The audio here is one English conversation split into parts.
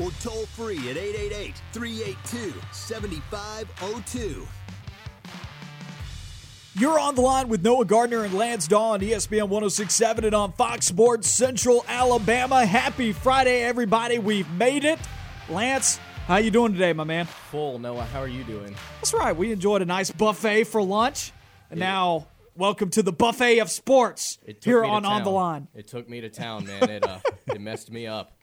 or toll free at 888-382-7502. You're on the line with Noah Gardner and Lance Dawe on ESPN 1067 and on Fox Sports Central Alabama. Happy Friday, everybody. We've made it. Lance, how you doing today, my man? Full Noah, how are you doing? That's right. We enjoyed a nice buffet for lunch. And now, welcome to the buffet of sports It took here me to on On the town. Line. It took me to town, man. It uh, it messed me up.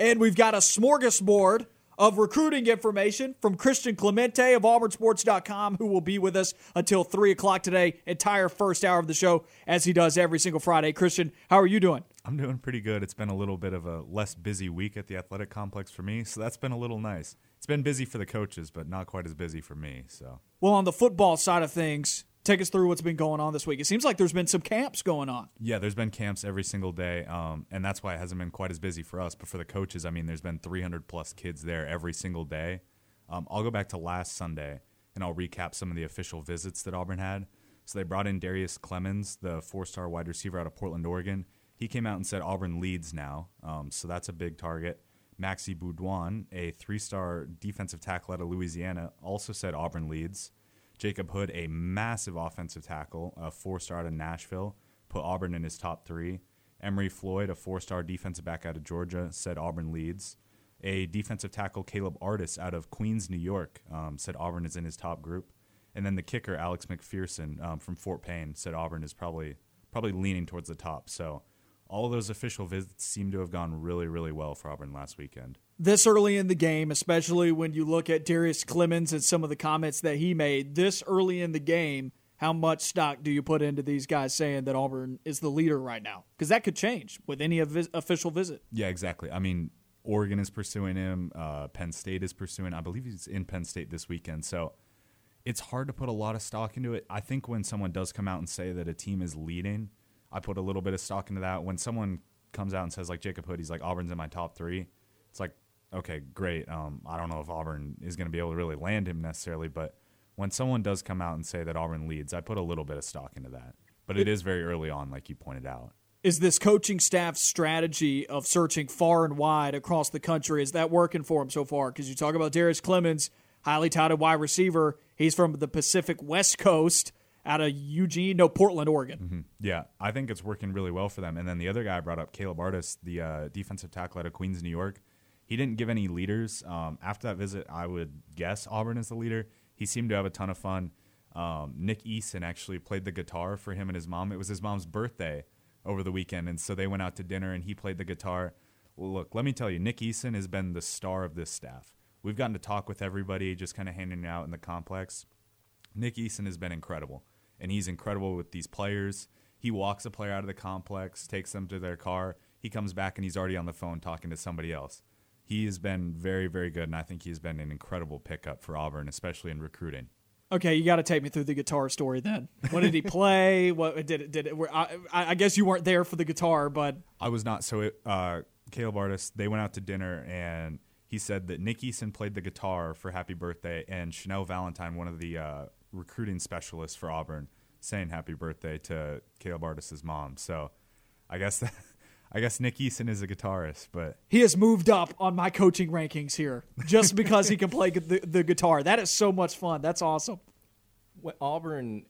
And we've got a smorgasbord of recruiting information from Christian Clemente of auburnsports.com, who will be with us until 3 o'clock today, entire first hour of the show, as he does every single Friday. Christian, how are you doing? I'm doing pretty good. It's been a little bit of a less busy week at the athletic complex for me, so that's been a little nice. It's been busy for the coaches, but not quite as busy for me. So Well, on the football side of things, take us through what's been going on this week. It seems like there's been some camps going on. yeah, there's been camps every single day, um, and that's why it hasn't been quite as busy for us. But for the coaches, I mean, there's been 300 plus kids there every single day. Um, I'll go back to last Sunday and I'll recap some of the official visits that Auburn had. So they brought in Darius Clemons, the four-star wide receiver out of Portland, Oregon. He came out and said Auburn leads now, um, so that's a big target. Maxi Boudouin, a three-star defensive tackle out of Louisiana, also said Auburn leads. Jacob Hood, a massive offensive tackle, a four-star out of Nashville, put Auburn in his top three. Emery Floyd, a four-star defensive back out of Georgia, said Auburn leads. A defensive tackle, Caleb Artis, out of Queens, New York, um, said Auburn is in his top group. And then the kicker, Alex McPherson um, from Fort Payne, said Auburn is probably probably leaning towards the top. So all those official visits seem to have gone really, really well for Auburn last weekend. This early in the game, especially when you look at Darius Clemons and some of the comments that he made this early in the game, how much stock do you put into these guys saying that Auburn is the leader right now? Because that could change with any of official visit. Yeah, exactly. I mean, Oregon is pursuing him. Uh, Penn State is pursuing. I believe he's in Penn State this weekend. So it's hard to put a lot of stock into it. I think when someone does come out and say that a team is leading, I put a little bit of stock into that. When someone comes out and says like Jacob Hood, he's like Auburn's in my top three. It's like okay, great. Um, I don't know if Auburn is going to be able to really land him necessarily, but when someone does come out and say that Auburn leads, I put a little bit of stock into that. But it is very early on, like you pointed out. Is this coaching staff's strategy of searching far and wide across the country, is that working for him so far? Because you talk about Darius Clemons, highly touted wide receiver. He's from the Pacific West Coast out of Eugene, no, Portland, Oregon. Yeah, I think it's working really well for them. And then the other guy I brought up, Caleb Artis, the uh, defensive tackle out of Queens, New York, he didn't give any leaders. Um, after that visit, I would guess Auburn is the leader. He seemed to have a ton of fun. Um, Nick Eason actually played the guitar for him and his mom. It was his mom's birthday over the weekend, and so they went out to dinner and he played the guitar. Well, look, let me tell you, Nick Eason has been the star of this staff. We've gotten to talk with everybody, just kind of hanging out in the complex. Nick Eason has been incredible, and he's incredible with these players. He walks a player out of the complex, takes them to their car. He comes back and he's already on the phone talking to somebody else. He has been very, very good, and I think he's been an incredible pickup for Auburn, especially in recruiting. Okay, you got to take me through the guitar story then. What did he play? What did it? Did it? I, I guess you weren't there for the guitar, but I was not so. It, uh, Caleb Artis, they went out to dinner, and he said that Nick Eason played the guitar for Happy Birthday, and Chanel Valentine, one of the uh, recruiting specialists for Auburn, saying Happy Birthday to Caleb Artis's mom. So, I guess that, I guess Nick Eason is a guitarist, but he has moved up on my coaching rankings here just because he can play the, the guitar. That is so much fun. That's awesome. What Auburn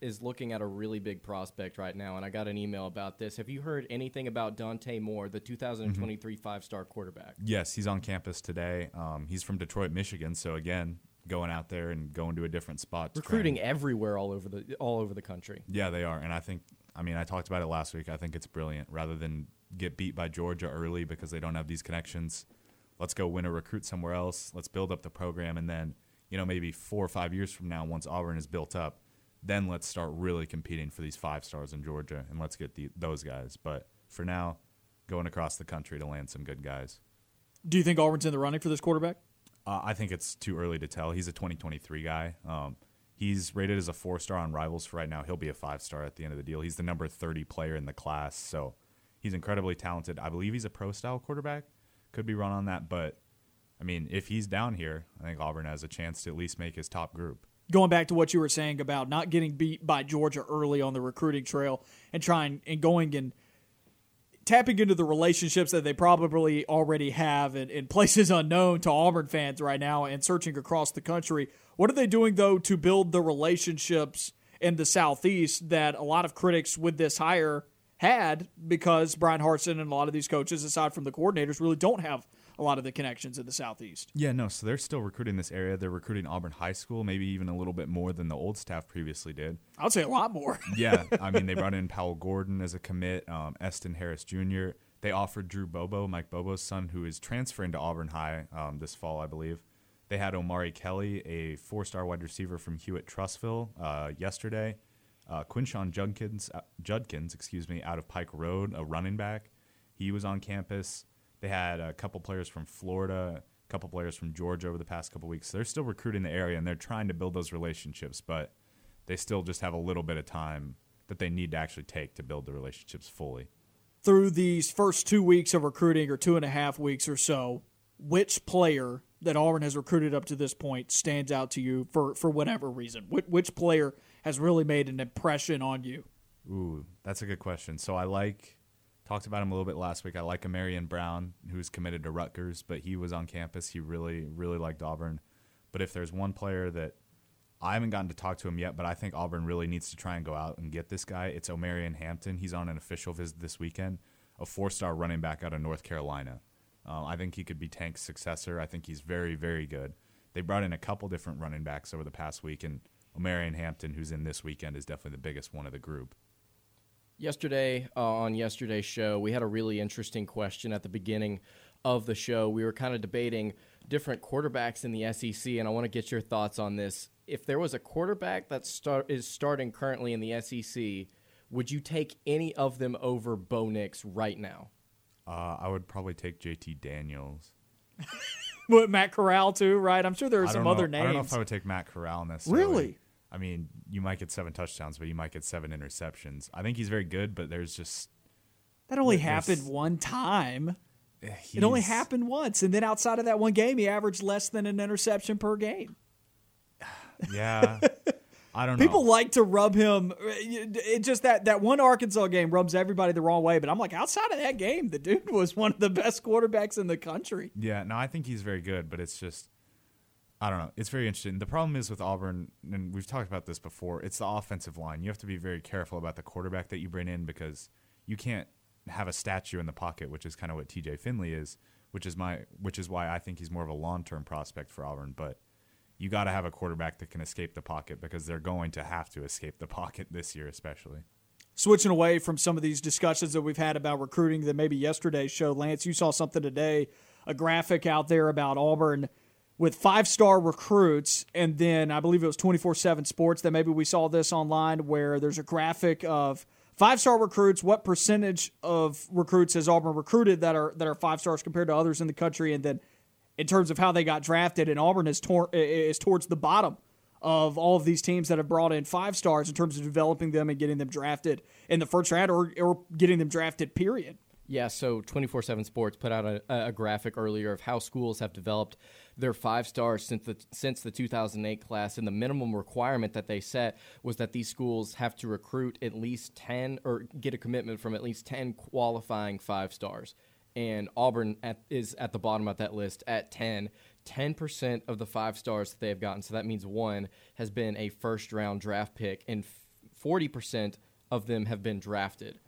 is looking at a really big prospect right now, and I got an email about this. Have you heard anything about Dante Moore, the 2023 five-star quarterback? yes, he's on campus today. Um, he's from Detroit, Michigan. So again, going out there and going to a different spot, to try and- Recruiting everywhere, all over the all over the country. Yeah, they are, and I think. I mean, I talked about it last week. I think it's brilliant. Rather than get beat by Georgia early because they don't have these connections, let's go win a recruit somewhere else. Let's build up the program, and then you know maybe four or five years from now, once Auburn is built up, then let's start really competing for these five stars in Georgia, and let's get the, those guys. But for now, going across the country to land some good guys. Do you think Auburn's in the running for this quarterback? Uh, I think it's too early to tell. He's a 2023 guy. Um, he's rated as a four star on Rivals for right now. He'll be a five star at the end of the deal. He's the number 30 player in the class, so he's incredibly talented. I believe he's a pro style quarterback. Could be wrong on that, but I mean, if he's down here, I think Auburn has a chance to at least make his top group. Going back to what you were saying about not getting beat by Georgia early on the recruiting trail and trying and going and tapping into the relationships that they probably already have in, in places unknown to Auburn fans right now and searching across the country. What are they doing, though, to build the relationships in the Southeast that a lot of critics with this hire had because Bryan Harsin and a lot of these coaches, aside from the coordinators, really don't have a lot of the connections in the southeast. Yeah, no. So they're still recruiting this area. They're recruiting Auburn High School, maybe even a little bit more than the old staff previously did. I would say a lot more. yeah, I mean they brought in Powell Gordon as a commit, um, Eston Harris Jr. They offered Drew Bobo, Mike Bobo's son, who is transferring to Auburn High um, this fall, I believe. They had Omari Kelly, a four-star wide receiver from Hewitt Trussville, uh, yesterday. Uh, Quinshon Judkins, uh, Judkins, excuse me, out of Pike Road, a running back. He was on campus. They had a couple players from Florida, a couple players from Georgia over the past couple weeks. So they're still recruiting the area and they're trying to build those relationships, but they still just have a little bit of time that they need to actually take to build the relationships fully. Through these first two weeks of recruiting, or two and a half weeks or so, which player that Auburn has recruited up to this point stands out to you for, for whatever reason? Which, which player has really made an impression on you? Ooh, that's a good question. So I like talked about him a little bit last week. I like Amarian Brown, who's committed to Rutgers, but he was on campus. He really, really liked Auburn. But if there's one player that I haven't gotten to talk to him yet, but I think Auburn really needs to try and go out and get this guy. It's Omarion Hampton. He's on an official visit this weekend, a four-star running back out of North Carolina. Um, I think he could be Tank's successor. I think he's very, very good. They brought in a couple different running backs over the past week, and Omarion Hampton, who's in this weekend, is definitely the biggest one of the group. Yesterday, uh, on yesterday's show, we had a really interesting question at the beginning of the show. We were kind of debating different quarterbacks in the SEC, and I want to get your thoughts on this. If there was a quarterback that start, is starting currently in the SEC, would you take any of them over Bo Nix right now? Uh, I would probably take JT Daniels. What Matt Corral too, right? I'm sure there are some don't other names. I don't know if I would take Matt Corral necessarily. Really? I mean, you might get seven touchdowns, but you might get seven interceptions. I think he's very good, but there's just that only happened one time. It only happened once, and then outside of that one game, he averaged less than an interception per game. Yeah, I don't know. People like to rub him. Uh, it just that that one Arkansas game rubs everybody the wrong way. But I'm like, outside of that game, the dude was one of the best quarterbacks in the country. Yeah, no, I think he's very good, but it's just I don't know. It's very interesting. The problem is with Auburn, and we've talked about this before. It's the offensive line. You have to be very careful about the quarterback that you bring in because you can't have a statue in the pocket, which is kind of what T.J. Finley is, which is my, which is why I think he's more of a long-term prospect for Auburn. But you got to have a quarterback that can escape the pocket because they're going to have to escape the pocket this year, especially. Switching away from some of these discussions that we've had about recruiting that maybe yesterday's show, Lance, you saw something today, a graphic out there about Auburn with five star recruits, and then I believe it was 24 7 Sports that maybe we saw this online where there's a graphic of five star recruits, what percentage of recruits has Auburn recruited that are that are five stars compared to others in the country, and then in terms of how they got drafted, and Auburn is, tor- is towards the bottom of all of these teams that have brought in five stars in terms of developing them and getting them drafted in the first round or, or getting them drafted, period. Yeah, so 24 7 Sports put out a, a graphic earlier of how schools have developed their five stars since the, since the 2008 class. And the minimum requirement that they set was that these schools have to recruit at least 10 or get a commitment from at least 10 qualifying five stars. And Auburn at, is at the bottom of that list at 10. 10% of the five stars that they have gotten, so that means one, has been a first round draft pick, and 40% of them have been drafted.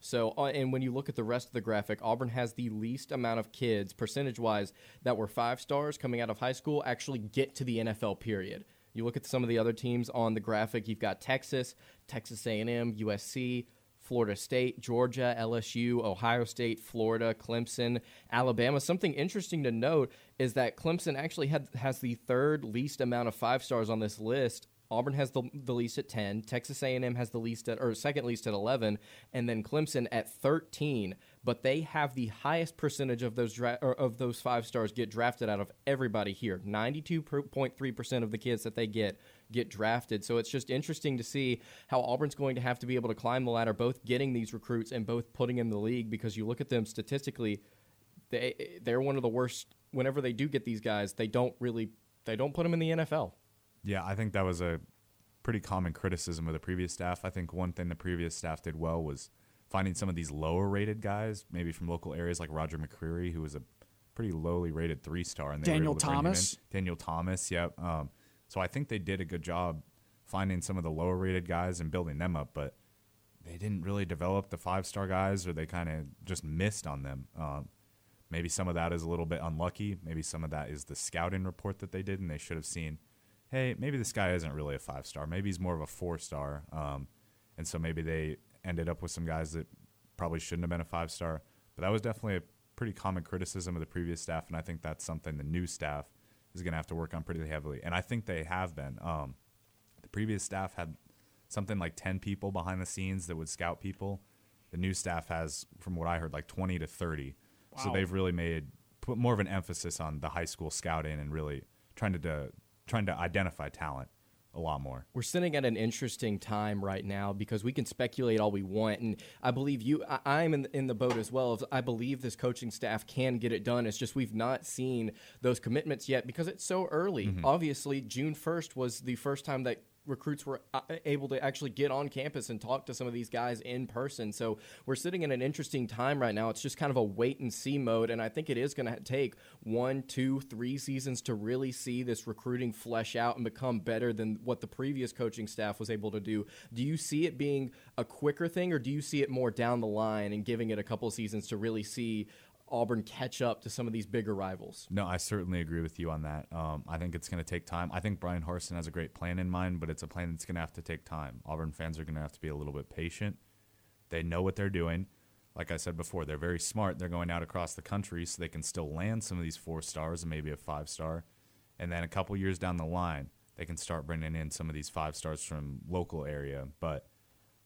So, uh, and when you look at the rest of the graphic, Auburn has the least amount of kids, percentage wise, that were five stars coming out of high school actually get to the NFL. Period. You look at some of the other teams on the graphic. You've got Texas, Texas A&M, USC, Florida State, Georgia, LSU, Ohio State, Florida, Clemson, Alabama. Something interesting to note is that Clemson actually had, has the third least amount of five stars on this list Auburn has the, the least at 10. Texas A&M has the least at, or second least at 11, and then Clemson at 13. but they have the highest percentage of those dra- of those five stars get drafted out of everybody here. Ninety two point three percent of the kids that they get get drafted. So it's just interesting to see how Auburn's going to have to be able to climb the ladder, both getting these recruits and both putting in the league because you look at them statistically, they they're one of the worst. Whenever they do get these guys, they don't really they don't put them in the NFL. Yeah, I think that was a pretty common criticism of the previous staff. I think one thing the previous staff did well was finding some of these lower rated guys, maybe from local areas like Roger McCreary, who was a pretty lowly rated three star, and they Daniel Thomas. Daniel Thomas, yep. Um, so I think they did a good job finding some of the lower rated guys and building them up, but they didn't really develop the five star guys, or they kind of just missed on them. Um, maybe some of that is a little bit unlucky. Maybe some of that is the scouting report that they did, and they should have seen, hey, maybe this guy isn't really a five star. Maybe he's more of a four star. Um, and so maybe they ended up with some guys that probably shouldn't have been a five star. But that was definitely a pretty common criticism of the previous staff, and I think that's something the new staff is going to have to work on pretty heavily. And I think they have been. Um, the previous staff had something like 10 people behind the scenes that would scout people. The new staff has, from what I heard, like 20 to 30. Wow. So they've really made put more of an emphasis on the high school scouting and really trying to, to trying to identify talent a lot more. We're sitting at an interesting time right now because we can speculate all we want, and I believe you. I, am in, in the boat as well. I believe this coaching staff can get it done. It's just we've not seen those commitments yet because it's so early. Mm-hmm. Obviously, June 1st was the first time that recruits were uh, able to actually get on campus and talk to some of these guys in person. So we're sitting in an interesting time right now. It's just kind of a wait and see mode, and I think it is going to take one, two, three seasons to really see this recruiting flesh out and become better than what the previous coaching staff was able to do. Do you see it being a quicker thing, or do you see it more down the line and giving it a couple seasons to really see Auburn catch up to some of these bigger rivals. No, I certainly agree with you on that. Um, I think it's going to take time. I think Bryan Harsin has a great plan in mind, but it's a plan that's going to have to take time. Auburn fans are going to have to be a little bit patient. They know what they're doing. Like I said before, they're very smart. They're going out across the country so they can still land some of these four stars and maybe a five star. And then a couple years down the line, they can start bringing in some of these five stars from local area. But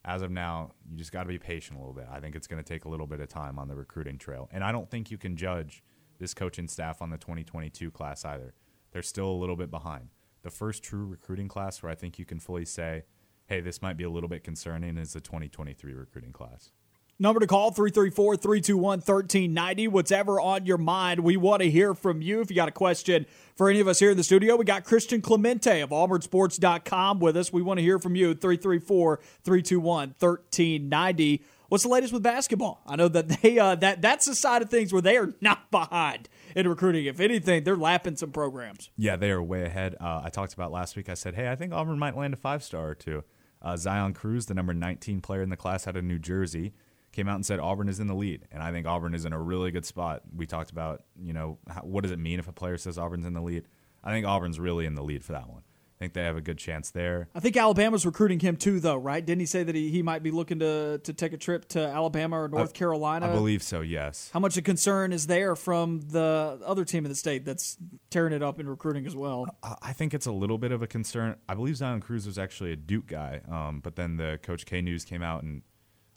as of now, you just got to be patient a little bit. I think it's going to take a little bit of time on the recruiting trail. And I don't think you can judge this coaching staff on the 2022 class either. They're still a little bit behind. The first true recruiting class where I think you can fully say, hey, this might be a little bit concerning is the 2023 recruiting class. Number to call 334 321 1390. Whatever on your mind, we want to hear from you. If you got a question for any of us here in the studio, we got Christian Clemente of auburnsports.com with us. We want to hear from you 334 321 1390. What's the latest with basketball? I know that they uh, that that's the side of things where they are not behind in recruiting. If anything, they're lapping some programs. Yeah, they are way ahead. Uh, I talked about last week. I said, hey, I think Auburn might land a five star or two. Uh, Zion Cruz, the number 19 player in the class out of New Jersey, came out and said Auburn is in the lead, and I think Auburn is in a really good spot. We talked about, you know, how, what does it mean if a player says Auburn's in the lead? I think Auburn's really in the lead for that one. I think they have a good chance there. I think Alabama's recruiting him too, though, right? Didn't he say that he, he might be looking to to take a trip to Alabama or North I, Carolina? I believe so. Yes. How much of a concern is there from the other team in the state that's tearing it up in recruiting as well? I think it's a little bit of a concern. I believe Zion Cruz was actually a Duke guy, um, but then the Coach K news came out and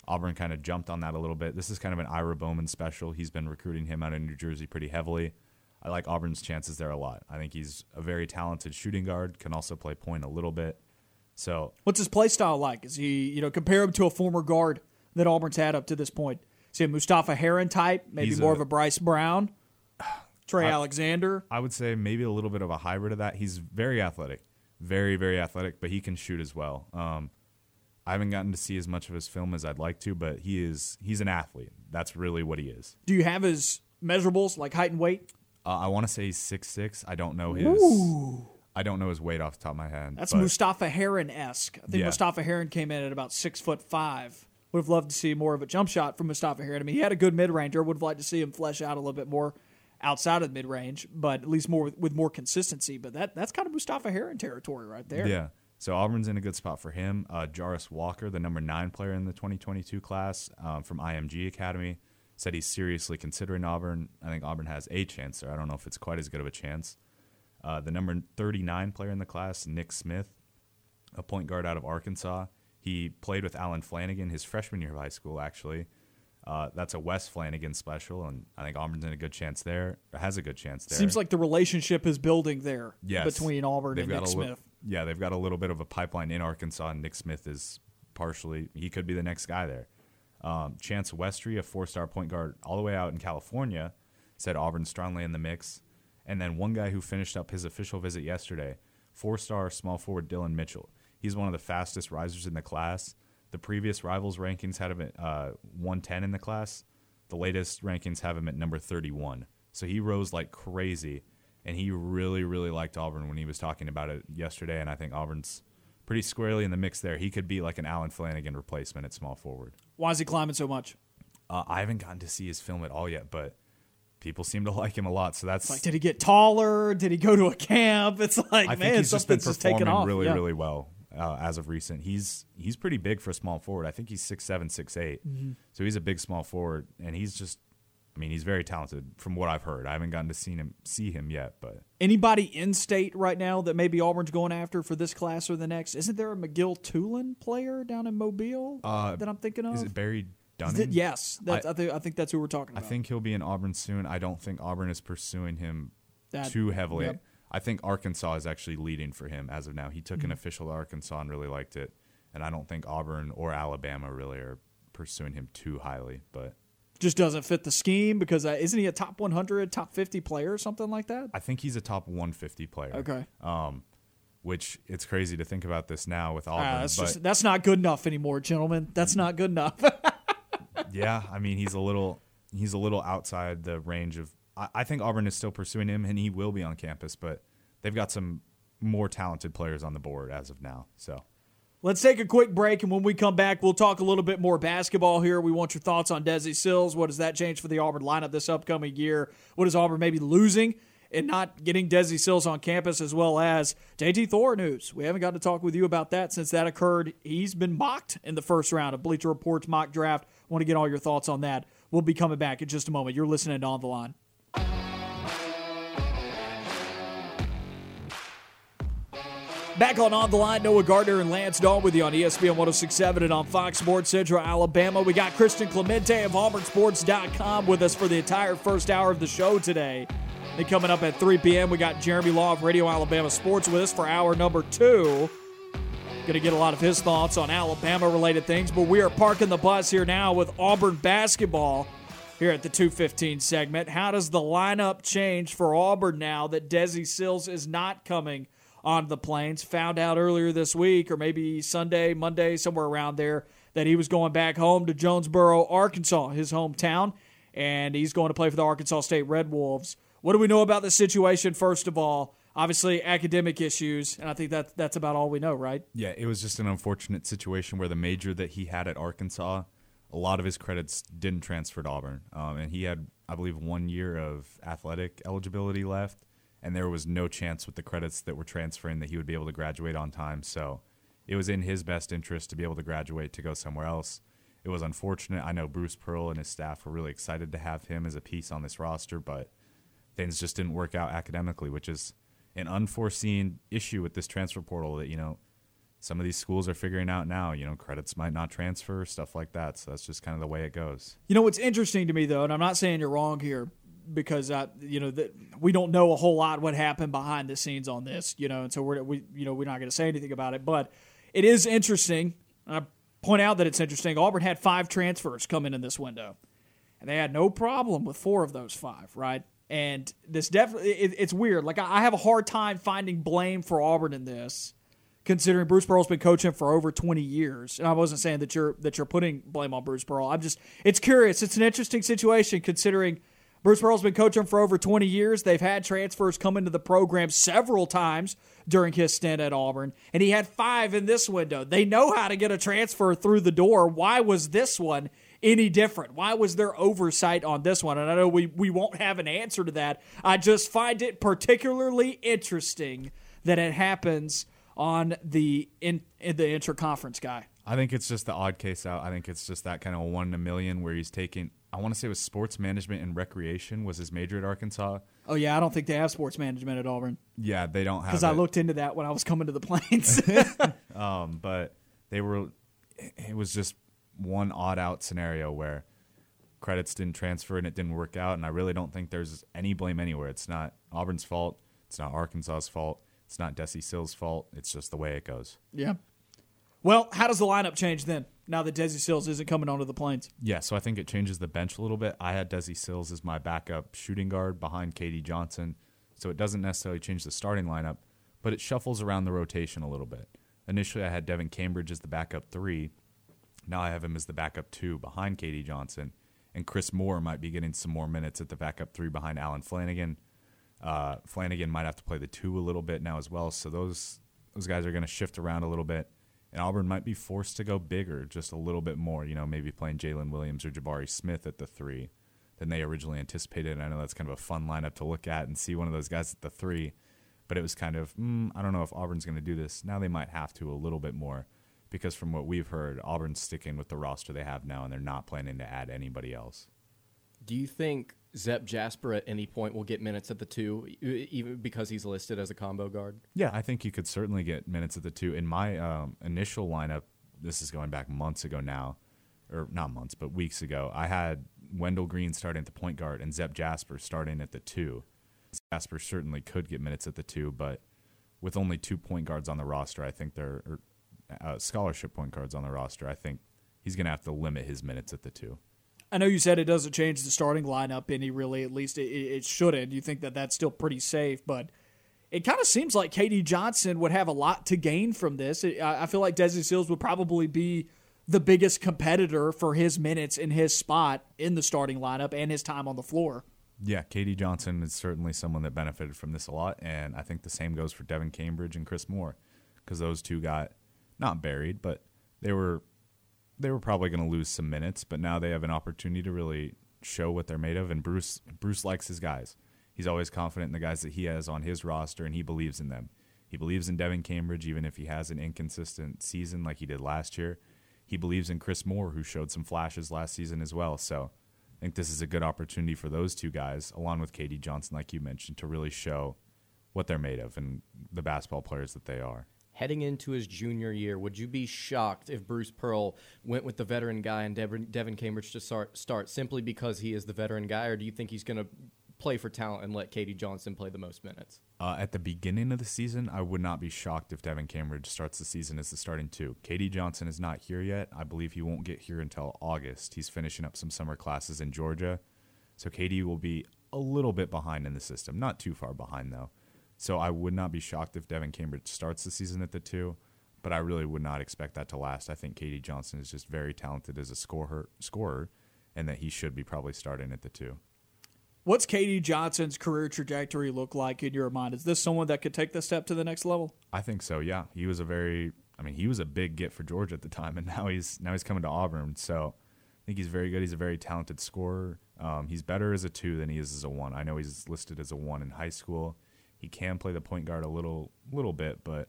Auburn kind of jumped on that a little bit. This is kind of an Ira Bowman special. He's been recruiting him out of New Jersey pretty heavily. I like Auburn's chances there a lot. I think he's a very talented shooting guard, can also play point a little bit. So, what's his play style like? Is he, you know, compare him to a former guard that Auburn's had up to this point? Is he a Mustapha Heron type? Maybe more a, of a Bryce Brown, Trey I, Alexander. I would say maybe a little bit of a hybrid of that. He's very athletic, very very athletic, but he can shoot as well. Um, I haven't gotten to see as much of his film as I'd like to, but he is he's an athlete. That's really what he is. Do you have his measurables like height and weight? Uh, I want to say he's six six. I don't know his. Ooh. I don't know his weight off the top of my head. That's Mustapha Heron esque. I think yeah. Mustapha Heron came in at about six foot five. Would have loved to see more of a jump shot from Mustapha Heron. I mean, he had a good mid ranger. Would have liked to see him flesh out a little bit more outside of the mid range, but at least more with, with more consistency. But that that's kind of Mustapha Heron territory right there. Yeah. So Auburn's in a good spot for him. Uh, Jarace Walker, the number nine player in the 2022 class um, from IMG Academy, said he's seriously considering Auburn. I think Auburn has a chance there. I don't know if it's quite as good of a chance. Uh, the number 39 player in the class, Nick Smith, a point guard out of Arkansas. He played with Allen Flanagan his freshman year of high school, actually. Uh, that's a Wes Flanagan special, and I think Auburn's in a good chance there. Or has a good chance there. Seems like the relationship is building there Yes. between Auburn They've and Nick a li- Smith. Yeah, they've got a little bit of a pipeline in Arkansas, and Nick Smith is partially he could be the next guy there. Um, Chance Westry, a four-star point guard, all the way out in California, said Auburn strongly in the mix. And then one guy who finished up his official visit yesterday, four-star small forward Dillon Mitchell. He's one of the fastest risers in the class. The previous rivals rankings had him at uh, 110 in the class. The latest rankings have him at number 31. So he rose like crazy, and he really, really liked Auburn when he was talking about it yesterday. And I think Auburn's pretty squarely in the mix there. He could be like an Allen Flanagan replacement at small forward. Why is he climbing so much? Uh, I haven't gotten to see his film at all yet, but people seem to like him a lot. So that's Like, did he get taller? Did he go to a camp? It's like, I man, think he's just been just performing off. really, Yeah. really well uh, as of recent. He's he's pretty big for a small forward. I think he's six seven, six eight. Mm-hmm. So he's a big small forward, and he's just. I mean, he's very talented from what I've heard. I haven't gotten to see him see him yet, but Anybody in state right now that maybe Auburn's going after for this class or the next? Isn't there a McGill-Toolen player down in Mobile Uh, that I'm thinking of? is it Barry Dunning? it- yes, that's, I, I- think I think that's who we're talking about. I think he'll be in Auburn soon. I don't think Auburn is pursuing him That- too heavily. yep. I think Arkansas is actually leading for him as of now. He took an Mm-hmm. official to Arkansas and really liked it, and I don't think Auburn or Alabama really are pursuing him too highly. But just doesn't fit the scheme because uh, isn't he a top 100, top 50 player or something like that? I think he's a top 150 player. Okay. Um, which it's crazy to think about this now with Auburn, Ah, that's just that's not good enough anymore, gentlemen. That's not good enough. yeah, I mean he's a little he's a little outside the range of. I, I think Auburn is still pursuing him, and he will be on campus, but they've got some more talented players on the board as of now. So Let's take a quick break, and when we come back, we'll talk a little bit more basketball here. We want your thoughts on Desi Sills. What does that change for the Auburn lineup this upcoming year? What is Auburn maybe losing and not getting Desi Sills on campus, as well as JT Thor news? We haven't got to talk with you about that since that occurred. He's been mocked in the first round of Bleacher Report's mock draft. Want to get all your thoughts on that? We'll be coming back in just a moment. You're listening to On the Line. Back on On the Line, Noah Gardner and Lance Dawe with you on ESPN 1067 and on Fox Sports Central Alabama. We got Christian Clemente of AuburnSports.com with us for the entire first hour of the show today. Then coming up at 3 p.m., we got Jeremy Law of Radio Alabama Sports with us for hour number two. Going to get a lot of his thoughts on Alabama related things, but we are parking the bus here now with Auburn basketball here at the 215 segment. How does the lineup change for Auburn now that Desi Sills is not coming on the plains? Found out earlier this week, or maybe Sunday, Monday, somewhere around there, that he was going back home to Jonesboro, Arkansas, his hometown, and he's going to play for the Arkansas State Red Wolves. What do we know about the situation, first of all? Obviously, academic issues, and I think that that's about all we know, right? yeah, it was just an unfortunate situation where the major that he had at Arkansas, a lot of his credits didn't transfer to Auburn, um, and he had, I believe, one year of athletic eligibility left, and there was no chance with the credits that were transferring that he would be able to graduate on time. So it was in his best interest to be able to graduate to go somewhere else. It was unfortunate. I know Bruce Pearl and his staff were really excited to have him as a piece on this roster, but things just didn't work out academically, which is an unforeseen issue with this transfer portal that, you know, some of these schools are figuring out now, you know, credits might not transfer, stuff like that. So that's just kind of the way it goes. You know what's interesting to me though, and I'm not saying you're wrong here because I, you know, that we don't know a whole lot what happened behind the scenes on this, you know, and so we're we, you know, we're not going to say anything about it, but it is interesting. I point out that it's interesting. Auburn had five transfers come in in this window, and they had no problem with four of those five, right? And this definitely, it, it's weird. Like I, I have a hard time finding blame for Auburn in this considering Bruce Pearl's been coaching for over 20 years. And I wasn't saying that you're that you're putting blame on Bruce Pearl. I'm just it's curious. It's an interesting situation considering Bruce Pearl's been coaching for over 20 years. They've had transfers come into the program several times during his stint at Auburn, and he had 5 in this window. They know how to get a transfer through the door. Why was this one any different? Why was there oversight on this one? And I know we, we won't have an answer to that. I just find it particularly interesting that it happens on the in, in the interconference guy. I think it's just the odd case out. I think it's just that kind of one in a million where he's taking, I want to say it was sports management and recreation was his major at Arkansas. Oh yeah, I don't think they have sports management at Auburn Yeah, they don't have because I looked into that when I was coming to the plains. Um, but they were, it was just one odd out scenario where credits didn't transfer and it didn't work out. And I really don't think there's any blame anywhere. It's not Auburn's fault. It's not Arkansas's fault. It's not Desi Sills' fault. It's just the way it goes. Yeah. Well, how does the lineup change then? Now that Desi Sills isn't coming onto the plains. Yeah, so I think it changes the bench a little bit. I had Desi Sills as my backup shooting guard behind KD Johnson, so it doesn't necessarily change the starting lineup, but it shuffles around the rotation a little bit. Initially, I had Devin Cambridge as the backup three. Now I have him as the backup two behind KD Johnson, and Chris Moore might be getting some more minutes at the backup three behind Allen Flanagan. Uh, Flanagan might have to play the two a little bit now as well, so those those guys are going to shift around a little bit and Auburn might be forced to go bigger, just a little bit more. You know, maybe playing Jaylin Williams or Jabari Smith at the three than they originally anticipated. And I know that's kind of a fun lineup to look at and see one of those guys at the three. But it was kind of, mm, I don't know if Auburn's going to do this. Now they might have to a little bit more because from what we've heard, Auburn's sticking with the roster they have now and they're not planning to add anybody else. Do you think Zep Jasper at any point will get minutes at the two, even because he's listed as a combo guard? Yeah, I think he could certainly get minutes at the two. In my um, initial lineup, this is going back months ago now, or not months, but weeks ago, I had Wendell Green starting at the point guard and Zep Jasper starting at the two. Jasper certainly could get minutes at the two, but with only two point guards on the roster, I think they're uh, scholarship point guards on the roster. I think he's going to have to limit his minutes at the two. I know you said it doesn't change the starting lineup any really. At least it, it shouldn't. You think that that's still pretty safe, but it kind of seems like KD Johnson would have a lot to gain from this. I feel like Desi Sills would probably be the biggest competitor for his minutes in his spot in the starting lineup and his time on the floor. Yeah, KD Johnson is certainly someone that benefited from this a lot, and I think the same goes for Devin Cambridge and Chris Moore because those two got not buried, but they were they were probably going to lose some minutes, but now they have an opportunity to really show what they're made of. And Bruce Bruce likes his guys. He's always confident in the guys that he has on his roster, and he believes in them. He believes in Devin Cambridge, even if he has an inconsistent season like he did last year. He believes in Chris Moore, who showed some flashes last season as well. So I think this is a good opportunity for those two guys, along with KD Johnson, like you mentioned, to really show what they're made of and the basketball players that they are heading into his junior year, would you be shocked if Bruce Pearl went with the veteran guy and Devin, Devin Cambridge to start, start simply because he is the veteran guy, or do you think he's going to play for talent and let KD Johnson play the most minutes? Uh, at the beginning of the season, I would not be shocked if Devin Cambridge starts the season as the starting two. KD Johnson is not here yet. I believe he won't get here until August. He's finishing up some summer classes in Georgia. So KD will be a little bit behind in the system. Not too far behind, though. So I would not be shocked if Devin Cambridge starts the season at the two, but I really would not expect that to last. I think KD Johnson is just very talented as a scorer, scorer, and that he should be probably starting at the two. What's KD Johnson's career trajectory look like in your mind? Is this someone that could take the step to the next level? I think so. Yeah, he was a very, I mean, he was a big get for Georgia at the time, and now he's now he's coming to Auburn. So I think he's very good. He's a very talented scorer. Um, he's better as a two than he is as a one. I know he's listed as a one in high school. He can play the point guard a little little bit, but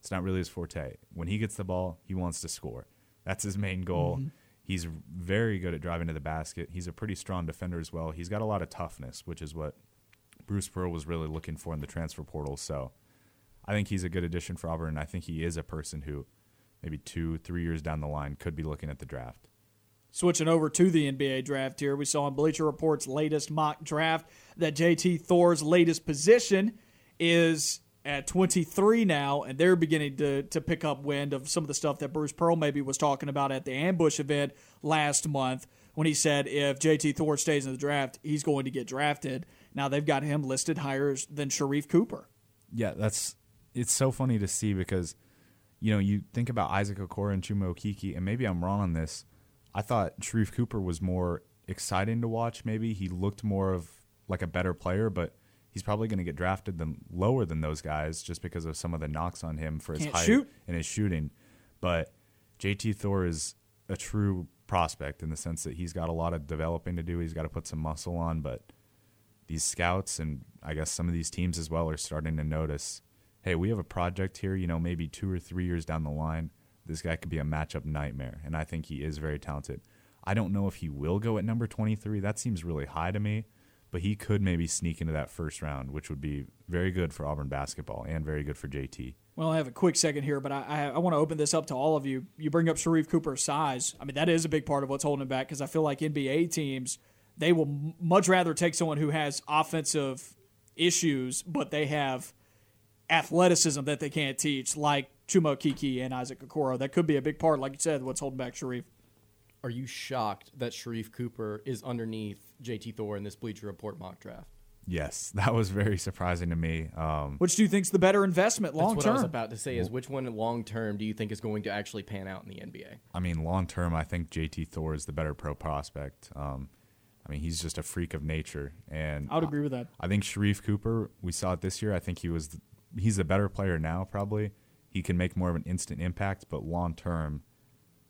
it's not really his forte. When he gets the ball, he wants to score. That's his main goal. Mm-hmm. He's very good at driving to the basket. He's a pretty strong defender as well. He's got a lot of toughness, which is what Bruce Pearl was really looking for in the transfer portal. So I think he's a good addition for Auburn. I think he is a person who maybe two, three years down the line could be looking at the draft. Switching over to the NBA draft here, we saw in Bleacher Report's latest mock draft that JT Thor's latest position is at 23 now, and they're beginning to to pick up wind of some of the stuff that Bruce Pearl maybe was talking about at the ambush event last month when he said if JT Thor stays in the draft, he's going to get drafted. Now they've got him listed higher than Sharife Cooper. Yeah, that's it's so funny to see because you know you think about Isaac Okoro and Chuma Okeke, and maybe I'm wrong on this. I thought Sharife Cooper was more exciting to watch. Maybe he looked more of like a better player, but he's probably going to get drafted than lower than those guys just because of some of the knocks on him for his Can't height shoot. and his shooting. But JT Thor is a true prospect in the sense that he's got a lot of developing to do. He's got to put some muscle on, but these scouts and I guess some of these teams as well are starting to notice, hey, we have a project here, you know, maybe 2 or 3 years down the line, this guy could be a matchup nightmare and I think he is very talented. I don't know if he will go at number 23. That seems really high to me but he could maybe sneak into that first round, which would be very good for Auburn basketball and very good for JT. Well, I have a quick second here, but I, I, I want to open this up to all of you. You bring up Sharife Cooper's size. I mean, that is a big part of what's holding him back because I feel like NBA teams they will much rather take someone who has offensive issues, but they have athleticism that they can't teach, like Chuma Okeke and Isaac Okoro. That could be a big part, like you said, what's holding back Sharife. Are you shocked that Sharife Cooper is underneath JT Thor in this Bleacher Report mock draft? Yes, that was very surprising to me. Um, Which do you think's the better investment long term? What I was about to say. Is which one long term do you think is going to actually pan out in the NBA? I mean, long term, I think JT Thor is the better pro prospect. Um, I mean, he's just a freak of nature, and I would agree with that. I think Sharife Cooper, we saw it this year. I think he was, he's a better player now. Probably he can make more of an instant impact, but long term,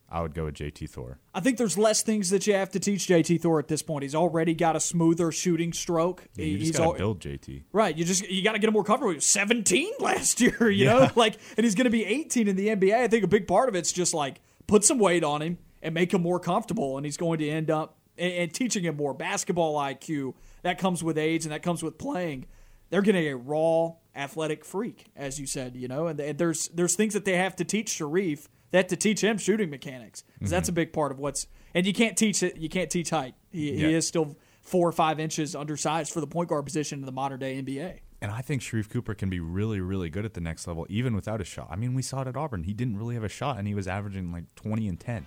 I would go with JT Thor. I think there's less things that you have to teach JT Thor at this point. He's already got a smoother shooting stroke. Yeah, you He's just gotta al- build JT. Right, you just you got to get him more comfortable. He was 17 last year, you know, like, and he's going to be 18 in the NBA. I think a big part of it's just like put some weight on him and make him more comfortable, and he's going to end up and, and teaching him more basketball IQ. That comes with age and that comes with playing. They're getting a raw athletic freak, as you said, you know, and, and there's there's things that they have to teach Sharife. They have to teach him shooting mechanics 'cause that's a mm-hmm. big part of what's. And you can't teach it. You can't teach height. He, Yeah. he is still four or five inches undersized for the point guard position in the modern day NBA. And I think Sharife Cooper can be really, really good at the next level, even without a shot. I mean, we saw it at Auburn. He didn't really have a shot, and he was averaging like 20 and 10.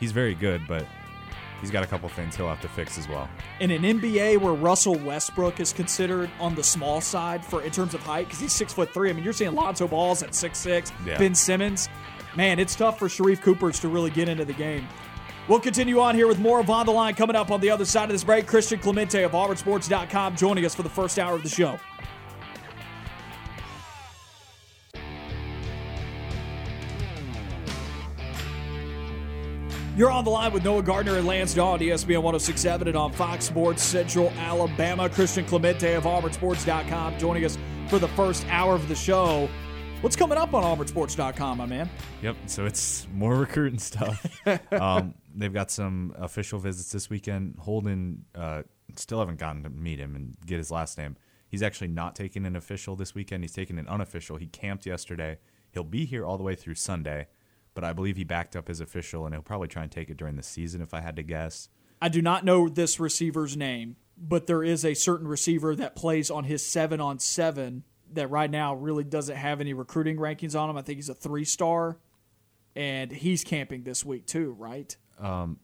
He's very good, but he's got a couple things he'll have to fix as well. in an NBA where Russell Westbrook is considered on the small side for in terms of height because he's six foot three. I mean, you're seeing Lonzo Balls at six six. Yeah. Ben Simmons, man, it's tough for Sharife Coopers to really get into the game. We'll continue on here with more of On the Line coming up on the other side of this break. Christian Clemente of AuburnSports.com joining us for the first hour of the show. You're on the line with Noah Gardner and Lance Dawe on ESPN 1067 and on Fox Sports Central Alabama. Christian Clemente of AuburnSports.com joining us for the first hour of the show. What's coming up on AuburnSports.com, my man? Yep. So it's more recruiting stuff. um, they've got some official visits this weekend. Holden uh, still haven't gotten to meet him and get his last name. He's actually not taking an official this weekend. He's taking an unofficial. He camped yesterday. He'll be here all the way through Sunday, but I believe he backed up his official, and he'll probably try and take it during the season if I had to guess. I do not know this receiver's name, but there is a certain receiver that plays on his seven on seven that right now really doesn't have any recruiting rankings on him. I think he's a three star, and he's camping this week too, right? Um,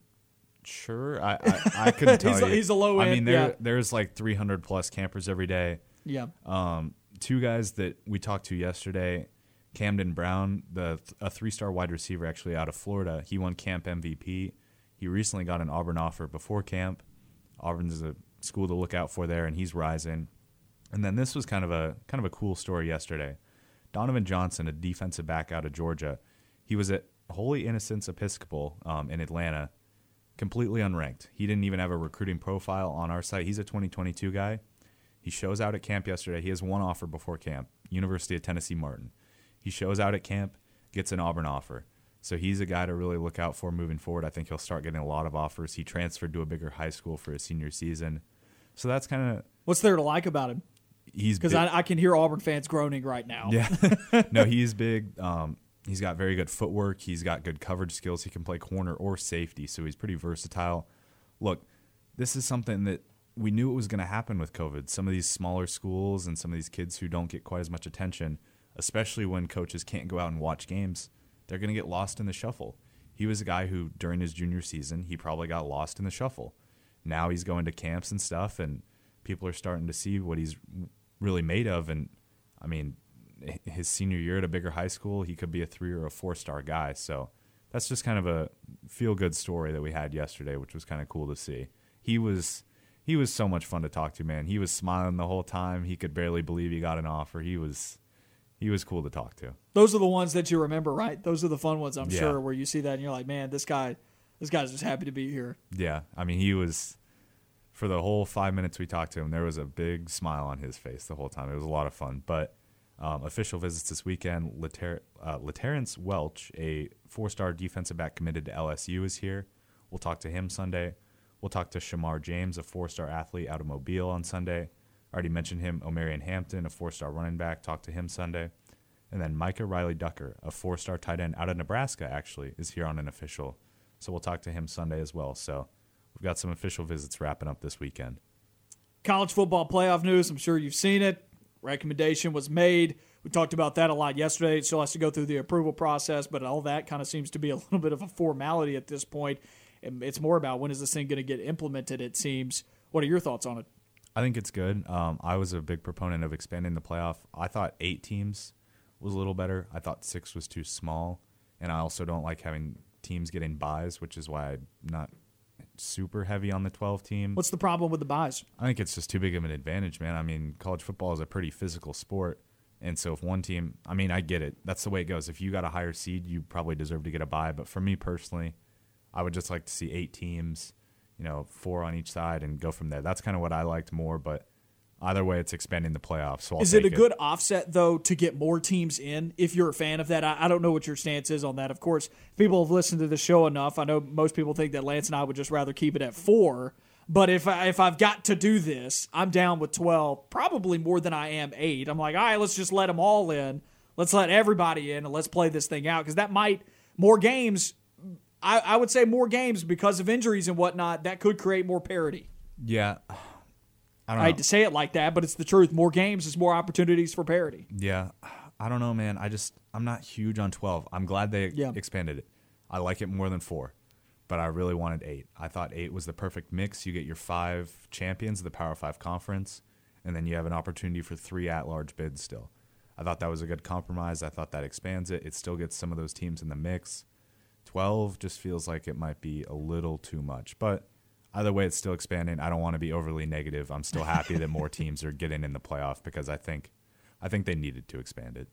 Sure, I I, I couldn't tell He's a- you. he's a low I end, mean, there yeah. there's like 300 plus campers every day. Yeah. Um, two guys that we talked to yesterday, Camden Brown, the a three star wide receiver actually out of Florida. He won camp MVP. He recently got an Auburn offer before camp. Auburn's a school to look out for there, and he's rising. And then this was kind of a kind of a cool story yesterday. Donovan Johnson, a defensive back out of Georgia, he was at Holy Innocents Episcopal um, in Atlanta, completely unranked. He didn't even have a recruiting profile on our site. He's a 2022 guy. He shows out at camp yesterday. He has one offer before camp, University of Tennessee Martin. He shows out at camp, gets an Auburn offer. So he's a guy to really look out for moving forward. I think he'll start getting a lot of offers. He transferred to a bigger high school for his senior season. So that's kind of What's there to like about him? He's Because I, I can hear Auburn fans groaning right now. yeah. no, he's big. Um, he's got very good footwork. He's got good coverage skills. He can play corner or safety, so he's pretty versatile. Look, this is something that we knew it was going to happen with COVID. Some of these smaller schools and some of these kids who don't get quite as much attention, especially when coaches can't go out and watch games, they're going to get lost in the shuffle. He was a guy who, during his junior season, he probably got lost in the shuffle. Now he's going to camps and stuff, and people are starting to see what he's really made of. And I mean, his senior year at a bigger high school, he could be a three or a four star guy. So that's just kind of a feel good story that we had yesterday, which was kind of cool to see. He was he was so much fun to talk to, man. He was smiling the whole time. He could barely believe he got an offer. He was he was cool to talk to. Those are the ones that you remember, right? Those are the fun ones, I'm Yeah. sure, where you see that and you're like, man, this guy, this guy's just happy to be here. Yeah, I mean, he was for the whole five minutes we talked to him. There was a big smile on his face the whole time. It was a lot of fun. But um, official visits this weekend. Later, uh, Welch, a four-star defensive back committed to LSU, is here. We'll talk to him Sunday. We'll talk to Shamar James, a four-star athlete out of Mobile, on Sunday. I already mentioned him. Omarion Hampton, a four-star running back. Talk to him Sunday. And then Micah Riley Ducker, a four star tight end out of Nebraska, actually, is here on an official. So we'll talk to him Sunday as well. So got some official visits wrapping up this weekend. College football playoff news. I'm sure you've seen it. Recommendation was made. We talked about that a lot yesterday. It still has to go through the approval process, but all that kind of seems to be a little bit of a formality at this point. It's more about when is this thing going to get implemented, it seems. What are your thoughts on it? I think it's good. Um, I was a big proponent of expanding the playoff. I thought eight teams was a little better. I thought six was too small. And I also don't like having teams getting buys, which is why I'm not super heavy on the 12 team. What's the problem with the buys? I think it's just too big of an advantage, man. I mean, college football is a pretty physical sport. And so if one team, I mean, I get it. That's the way it goes. If you got a higher seed, you probably deserve to get a buy. But for me personally, I would just like to see eight teams, you know, four on each side and go from there. That's kind of what I liked more. But either way, it's expanding the playoffs. So is it a it. good offset though to get more teams in? If you're a fan of that, I, I, don't know what your stance is on that. Of course, people have listened to the show enough. I know most people think that Lance and I would just rather keep it at four. But if I, if I've got to do this, I'm down with 12, probably more than I am eight. I'm like, all right, let's just let them all in. Let's let everybody in and let's play this thing out because that might more games. I, I would say more games because of injuries and whatnot. That could create more parity. Yeah. I, I hate to say it like that, but it's the truth. More games is more opportunities for parity. Yeah. I don't know, man. I just I'm not huge on 12. I'm glad they yeah. expanded it. I like it more than 4 but I really wanted eight. I thought eight was the perfect mix. You get your five champions of the Power Five conference, and then you have an opportunity for three at large bids still. I thought that was a good compromise. I thought that expands it. It still gets some of those teams in the mix. 12 just feels like it might be a little too much, but either way, it's still expanding. I don't want to be overly negative. I'm still happy that more teams are getting in the playoff because I think, I think they needed to expand it.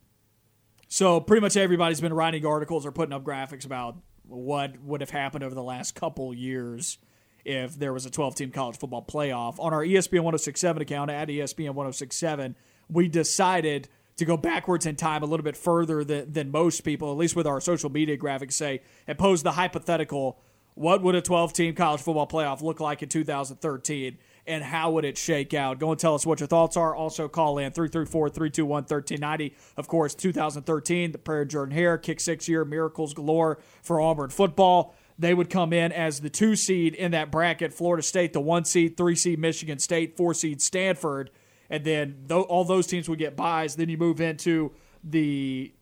So pretty much everybody's been writing articles or putting up graphics about what would have happened over the last couple years if there was a 12 team college football playoff. On our ESPN 1067 account at ESPN 1067, we decided to go backwards in time a little bit further than, than most people, at least with our social media graphics, say, and pose the hypothetical what would a 12 team college football playoff look like in 2013? and how would it shake out? Go and tell us what your thoughts are. Also, call in 334 321 1390. Of course, 2013, the prayer Jordan Hare, kick six year, miracles galore for Auburn football. They would come in as the two seed in that bracket Florida State, the one seed, three seed Michigan State, four seed Stanford. And then th- all those teams would get buys. Then you move into the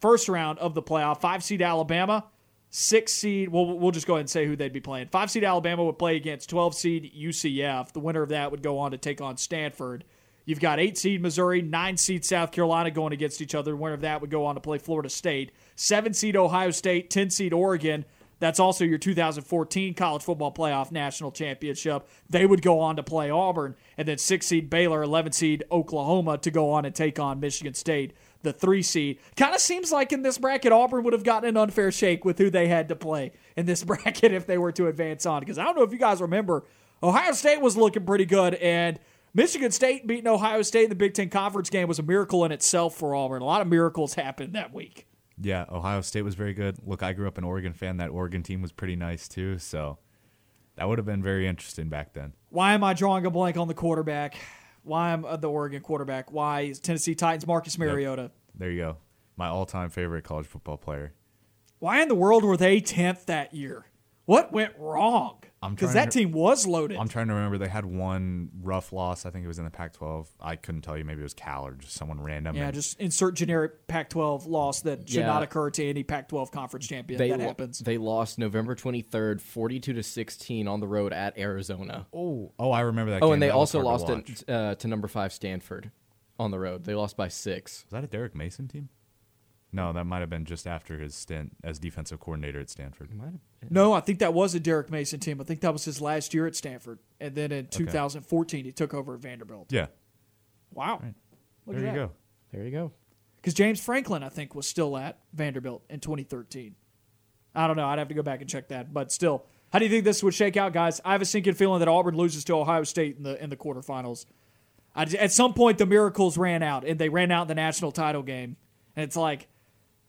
first round of the playoff, five seed Alabama six seed. Well, we'll just go ahead and say who they'd be playing. Five seed Alabama would play against 12 seed UCF. The winner of that would go on to take on Stanford. You've got eight seed Missouri, nine seed South Carolina going against each other. The winner of that would go on to play Florida State. Seven seed Ohio State, 10 seed Oregon. That's also your 2014 college football playoff national championship. They would go on to play Auburn. And then six seed Baylor, 11 seed Oklahoma to go on and take on Michigan State the three seed. Kind of seems like in this bracket, Auburn would have gotten an unfair shake with who they had to play in this bracket if they were to advance on. Because I don't know if you guys remember, Ohio State was looking pretty good, and Michigan State beating Ohio State in the Big Ten Conference game was a miracle in itself for Auburn. A lot of miracles happened that week. Yeah, Ohio State was very good. Look, I grew up an Oregon fan. That Oregon team was pretty nice too, so that would have been very interesting back then. Why am I drawing a blank on the quarterback? Why I'm uh, the Oregon quarterback? Why is Tennessee Titans Marcus Mariota? Yep. There you go. My all-time favorite college football player. Why in the world were they 10th that year? What went wrong? Because that to, team was loaded. I'm trying to remember. They had one rough loss. I think it was in the Pac-12. I couldn't tell you. Maybe it was Cal or just someone random. Yeah, just insert generic Pac-12 loss that should yeah. not occur to any Pac-12 conference champion. They that lo- happens. They lost November 23rd, 42 to 16 on the road at Arizona. Oh, oh, I remember that. Oh, game. and they that also lost to, uh, to number five Stanford on the road. They lost by six. Was that a Derek Mason team? No, that might have been just after his stint as defensive coordinator at Stanford. No, I think that was a Derek Mason team. I think that was his last year at Stanford, and then in 2014 he took over at Vanderbilt. Yeah. Wow. Right. There you that. go. There you go. Because James Franklin, I think, was still at Vanderbilt in 2013. I don't know. I'd have to go back and check that, but still, how do you think this would shake out, guys? I have a sinking feeling that Auburn loses to Ohio State in the in the quarterfinals. I, at some point, the miracles ran out, and they ran out in the national title game, and it's like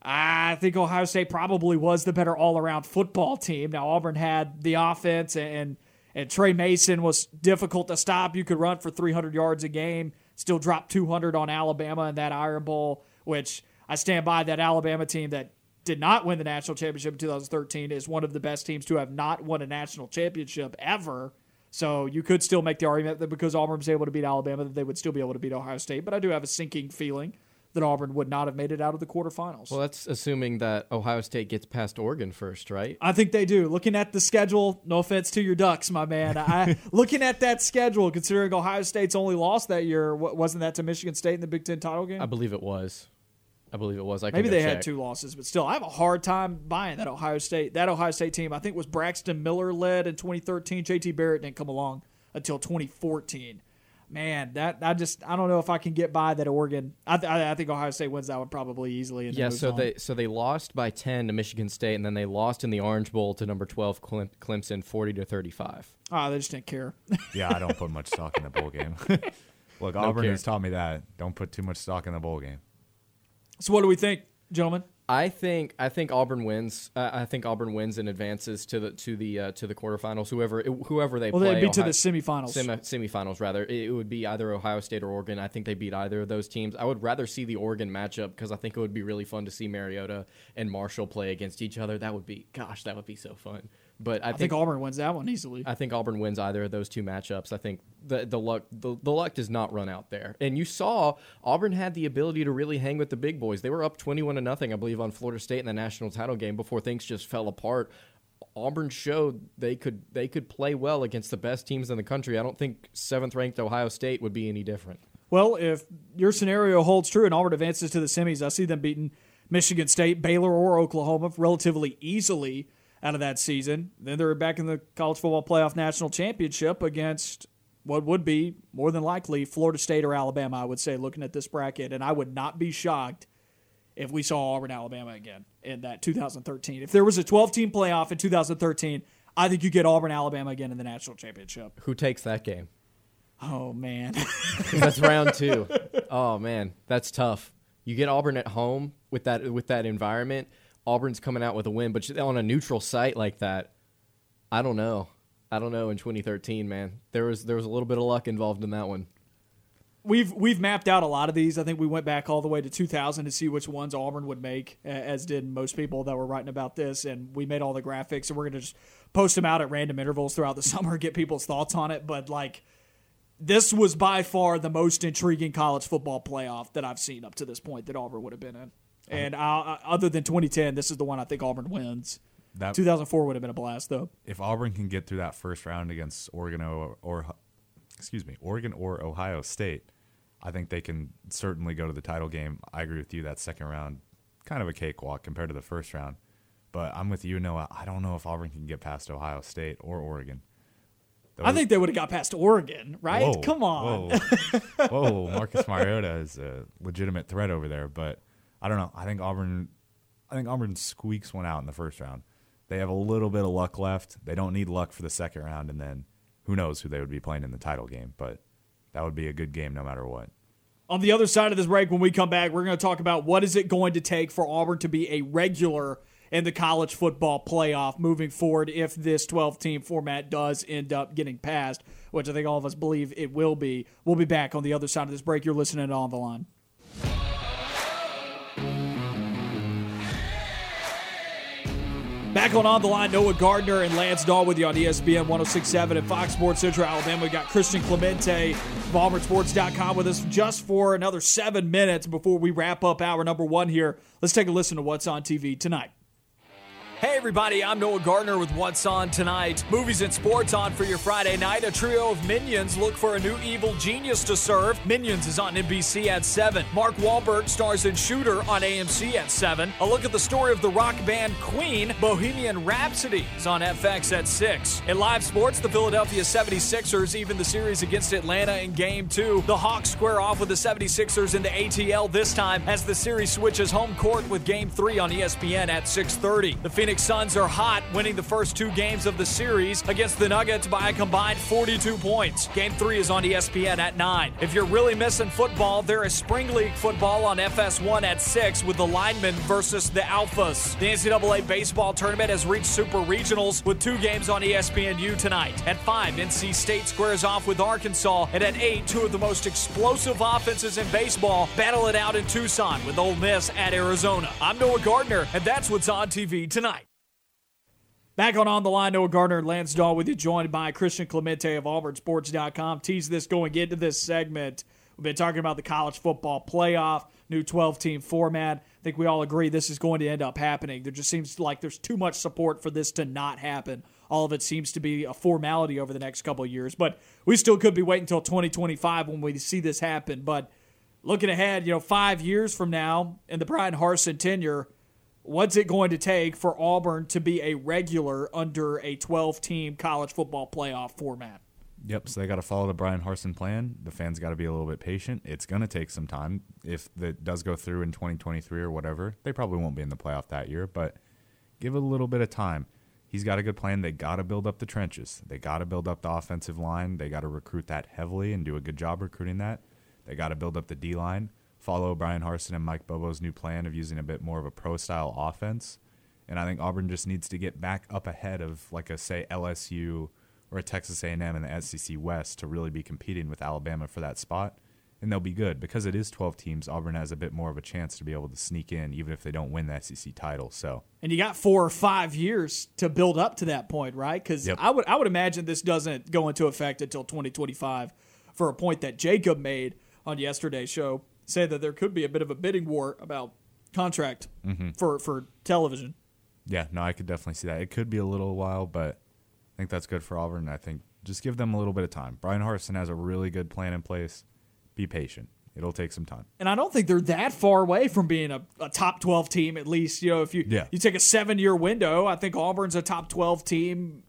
I think Ohio State probably was the better all around football team. Now, Auburn had the offense, and, and Tre Mason was difficult to stop. You could run for 300 yards a game, still drop 200 on Alabama in that Iron Bowl, which I stand by that Alabama team that did not win the national championship in 2013 is one of the best teams to have not won a national championship ever. So you could still make the argument that because Auburn was able to beat Alabama, that they would still be able to beat Ohio State. But I do have a sinking feeling that Auburn would not have made it out of the quarterfinals. Well, that's assuming that Ohio State gets past Oregon first, right? I think they do. Looking at the schedule, no offense to your Ducks, my man. I looking at that schedule, considering Ohio State's only lost that year, wasn't that to Michigan State in the Big Ten title game? I believe it was. I believe it was. I Maybe they check. had two losses, but still, I have a hard time buying that Ohio State. That Ohio State team, I think, was Braxton Miller led in 2013. JT Barrett didn't come along until 2014. Man, that I just I don't know if I can get by that Oregon. I, th- I think Ohio State wins that one probably easily. yeah, so on. they so they lost by 10 to Michigan State, and then they lost in the Orange Bowl to number 12 Clem- Clemson, 40 to 35. Ah, oh, they just didn't care. yeah, I don't put much stock in the bowl game. Look, Auburn care. has taught me that. Don't put too much stock in the bowl game. So what do we think, gentlemen? I think I think Auburn wins. Uh, I think Auburn wins and advances to the to the uh, to the quarterfinals. Whoever whoever they play. well, play, they'd be Ohio, to the semifinals. Semi, semifinals rather. It would be either Ohio State or Oregon. I think they beat either of those teams. I would rather see the Oregon matchup because I think it would be really fun to see Mariota and Marshall play against each other. That would be gosh, that would be so fun. But I, I think, think, Auburn wins that one easily. I think Auburn wins either of those two matchups. I think the the luck the, the luck does not run out there. And you saw Auburn had the ability to really hang with the big boys. They were up twenty one to nothing, I believe, on Florida State in the national title game before things just fell apart. Auburn showed they could they could play well against the best teams in the country. I don't think seventh ranked Ohio State would be any different. Well, if your scenario holds true and Auburn advances to the semis, I see them beating Michigan State, Baylor, or Oklahoma relatively easily out of that season. Then they're back in the college football playoff national championship against what would be more than likely Florida State or Alabama, I would say, looking at this bracket. And I would not be shocked if we saw Auburn, Alabama again in that 2013. If there was a 12 team playoff in 2013, I think you get Auburn, Alabama again in the national championship. Who takes that game? Oh, man. that's round two. Oh, man. That's tough. You get Auburn at home with that with that environment Auburn's coming out with a win, but on a neutral site like that, I don't know. I don't know. In 2013, man, there was there was a little bit of luck involved in that one. We've we've mapped out a lot of these. I think we went back all the way to 2000 to see which ones Auburn would make, as did most people that were writing about this. And we made all the graphics, and we're gonna just post them out at random intervals throughout the summer, get people's thoughts on it. But like, this was by far the most intriguing college football playoff that I've seen up to this point that Auburn would have been in. And uh, other than 2010, this is the one I think Auburn wins. That, 2004 would have been a blast, though. If Auburn can get through that first round against Oregon or, or excuse me, Oregon or Ohio State, I think they can certainly go to the title game. I agree with you. That second round, kind of a cakewalk compared to the first round. But I'm with you, Noah. I don't know if Auburn can get past Ohio State or Oregon. Those, I think they would have got past Oregon, right? Whoa, Come on. Whoa. whoa, Marcus Mariota is a legitimate threat over there, but I don't know. I think Auburn, I think Auburn squeaks one out in the first round. They have a little bit of luck left. They don't need luck for the second round, and then who knows who they would be playing in the title game. But that would be a good game no matter what. On the other side of this break, when we come back, we're going to talk about what is it going to take for Auburn to be a regular in the college football playoff moving forward if this 12 team format does end up getting passed, which I think all of us believe it will be. We'll be back on the other side of this break. You're listening to On the Line. Back on On the Line, Noah Gardner and Lance Dawe with you on ESPN 1067 and Fox Sports Central Alabama. We got Christian Clemente of AuburnSports.com with us just for another seven minutes before we wrap up hour number one here. Let's take a listen to what's on TV tonight. Hey, everybody, I'm Noah Gardner with What's On Tonight. Movies and sports on for your Friday night. A trio of minions look for a new evil genius to serve. Minions is on NBC at 7. Mark Wahlberg stars in Shooter on AMC at 7. A look at the story of the rock band Queen, Bohemian Rhapsody, is on FX at 6. In live sports, the Philadelphia 76ers even the series against Atlanta in Game 2. The Hawks square off with the 76ers in the ATL this time as the series switches home court with Game 3 on ESPN at 6.30. The Phoenix Phoenix Suns are hot, winning the first two games of the series against the Nuggets by a combined 42 points. Game three is on ESPN at 9. If you're really missing football, there is Spring League football on FS1 at 6 with the linemen versus the Alphas. The NCAA baseball tournament has reached Super Regionals with two games on ESPNU tonight. At 5, NC State squares off with Arkansas, and at 8, two of the most explosive offenses in baseball battle it out in Tucson with Ole Miss at Arizona. I'm Noah Gardner, and that's what's on TV tonight. Back on On the Line, Noah Gardner and Lance Dawe with you, joined by Christian Clemente of AuburnSports.com. Tease this going into this segment. We've been talking about the college football playoff, new 12 team format. I think we all agree this is going to end up happening. There just seems like there's too much support for this to not happen. All of it seems to be a formality over the next couple of years, but we still could be waiting until 2025 when we see this happen. But looking ahead, you know, five years from now in the Bryan Harsin tenure, what's it going to take for Auburn to be a regular under a 12 team college football playoff format? Yep, so they got to follow the Bryan Harsin plan. The fans got to be a little bit patient. It's going to take some time. If that does go through in 2023 or whatever, they probably won't be in the playoff that year, but give it a little bit of time. He's got a good plan. They got to build up the trenches. They got to build up the offensive line. They got to recruit that heavily and do a good job recruiting that. They got to build up the D line, follow Bryan Harsin and Mike Bobo's new plan of using a bit more of a pro style offense. And I think Auburn just needs to get back up ahead of like a say LSU or a Texas A&M in the SEC West to really be competing with Alabama for that spot. And they'll be good because it is 12 teams. Auburn has a bit more of a chance to be able to sneak in, even if they don't win the SEC title. So, and you got four or five years to build up to that point, right? Because yep. I would I would imagine this doesn't go into effect until 2025. For a point that Jacob made on yesterday's show, say that there could be a bit of a bidding war about contract mm-hmm. for for television. Yeah, no, I could definitely see that. It could be a little while, but I think that's good for Auburn. I think just give them a little bit of time. Bryan Harsin has a really good plan in place. Be patient. It'll take some time. And I don't think they're that far away from being a, a top 12 team, at least. You know, if you, yeah. you take a seven year window, I think Auburn's a top 12 team.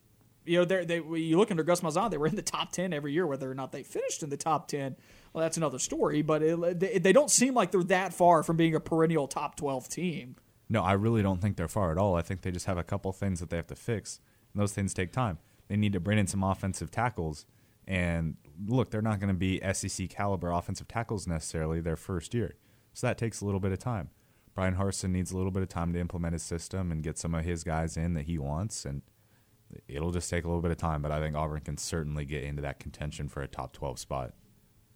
You know, they you look under Gus Malzahn, they were in the top 10 every year. Whether or not they finished in the top 10, well, that's another story. But it, they, they don't seem like they're that far from being a perennial top 12 team. No, I really don't think they're far at all. I think they just have a couple things that they have to fix and those things take time. They need to bring in some offensive tackles. And look, they're not going to be SEC caliber offensive tackles necessarily their first year. So that takes a little bit of time. Bryan Harsin needs a little bit of time to implement his system and get some of his guys in that he wants. And it'll just take a little bit of time. But I think Auburn can certainly get into that contention for a top 12 spot.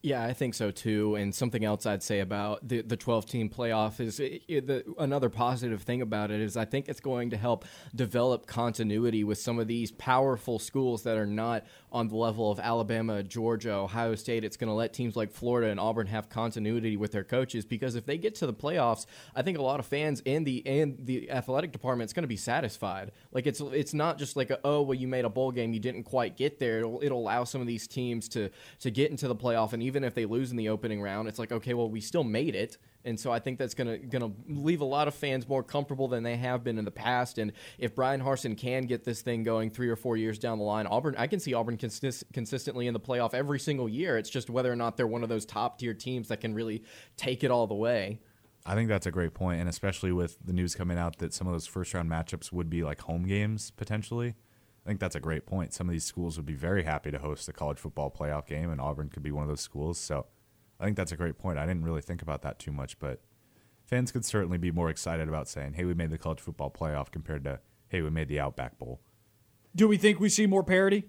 Yeah, I think so too. And something else I'd say about the the 12 team playoff is it, it, the, another positive thing about it is I think it's going to help develop continuity with some of these powerful schools that are not on the level of Alabama, Georgia, Ohio State. It's going to let teams like Florida and Auburn have continuity with their coaches because if they get to the playoffs, I think a lot of fans and the and the athletic department is going to be satisfied. Like it's it's not just like a, oh well you made a bowl game you didn't quite get there. It'll, it'll allow some of these teams to to get into the playoff and even if they lose in the opening round, it's like okay, well we still made it, and so I think that's gonna gonna leave a lot of fans more comfortable than they have been in the past. And if Bryan Harsin can get this thing going three or four years down the line, Auburn, I can see Auburn consist- consistently in the playoff every single year. It's just whether or not they're one of those top tier teams that can really take it all the way. I think that's a great point, and especially with the news coming out that some of those first round matchups would be like home games potentially. I think that's a great point. Some of these schools would be very happy to host a college football playoff game, and Auburn could be one of those schools. So I think that's a great point. I didn't really think about that too much, but fans could certainly be more excited about saying, "Hey, we made the college football playoff," compared to, "Hey, we made the Outback Bowl." Do we think we see more parity?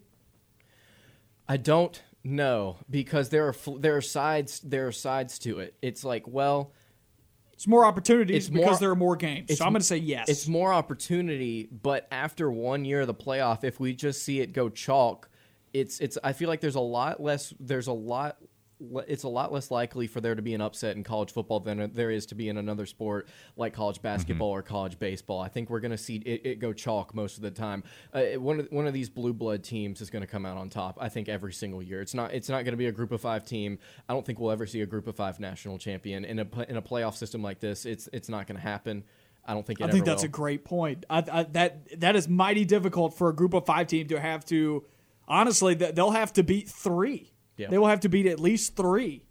I don't know because there are there are sides there are sides to it. It's like, well, it's more opportunities it's because more, there are more games. So I'm going to say yes. It's more opportunity, but after one year of the playoff, if we just see it go chalk, it's it's. I feel like there's a lot less. There's a lot it's a lot less likely for there to be an upset in college football than there is to be in another sport like college mm-hmm. basketball mm-hmm. or college baseball. I think we're going to see it, it, go chalk most of the time. Uh, one of one of these blue blood teams is going to come out on top. I think every single year. It's not it's not going to be a group of five team. I don't think we'll ever see a group of five national champion in a in a playoff system like this. It's it's not going to happen. I don't think. I think that's will. a great point. I, I, that that is mighty difficult for a group of five team to have to. Honestly, they'll have to beat three. Yeah. They will have to beat at least three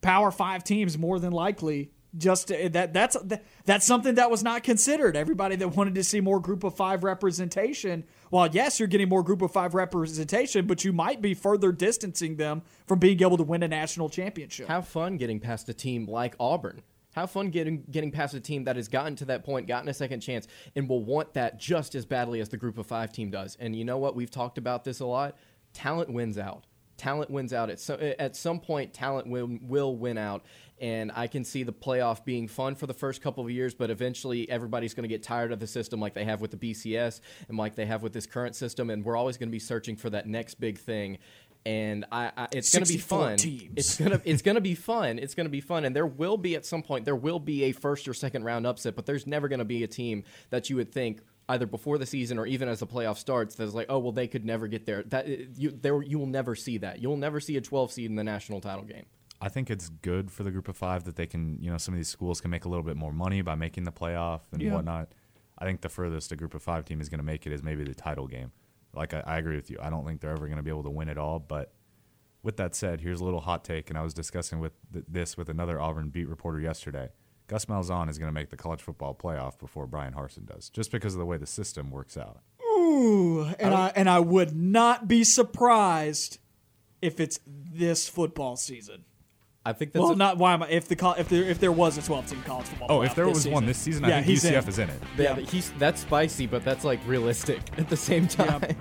Power Five teams more than likely just uh, that that's that's something that was not considered. Everybody that wanted to see more Group of Five representation, Well, yes, you're getting more Group of Five representation, but you might be further distancing them from being able to win a national championship. Have fun getting past a team like Auburn. Have fun getting getting past a team that has gotten to that point, gotten a second chance, and will want that just as badly as the Group of Five team does. And you know what? We've talked about this a lot. Talent wins out. Talent wins out. At, so, at some point, talent will, will win out and I can see the playoff being fun for the first couple of years, but eventually everybody's going to get tired of the system like they have with the BCS and like they have with this current system, and we're always going to be searching for that next big thing. And I, I it's going to be fun. Teams. It's gonna it's gonna be fun. It's gonna be fun, and there will be at some point there will be a first or second round upset, but there's never going to be a team that you would think either before the season or even as the playoff starts that's like, oh well, they could never get there. That you there you will never see that. You'll never see a 12 seed in the national title game. I think it's good for the group of five that they can, you know, some of these schools can make a little bit more money by making the playoff and yeah. whatnot. I think the furthest a group of five team is going to make it is maybe the title game. Like I, I agree with you. I don't think they're ever going to be able to win it all. But with that said, here's a little hot take, and I was discussing with th- this with another Auburn beat reporter yesterday. Gus Malzahn is going to make the college football playoff before Bryan Harsin does, just because of the way the system works out. Ooh, and I, I and I would not be surprised if it's this football season. I think that's well, a, not why am I, if the if there if there was a 12 team college football. Oh, if there was season. one this season, yeah, I think UCF in. is in it. Yeah, yeah, he's that's spicy, but that's like realistic at the same time. Yeah.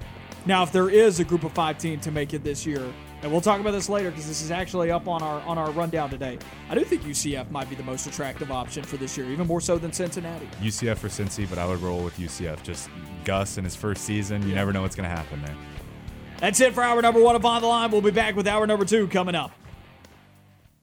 Now, if there is a group of five team to make it this year, and we'll talk about this later because this is actually up on our on our rundown today. I do think UCF might be the most attractive option for this year, even more so than Cincinnati. UCF for Cincy, but I would roll with UCF. Just Gus in his first season, you yeah. never know what's going to happen there. That's it for hour number one of On the Line. We'll be back with hour number two coming up.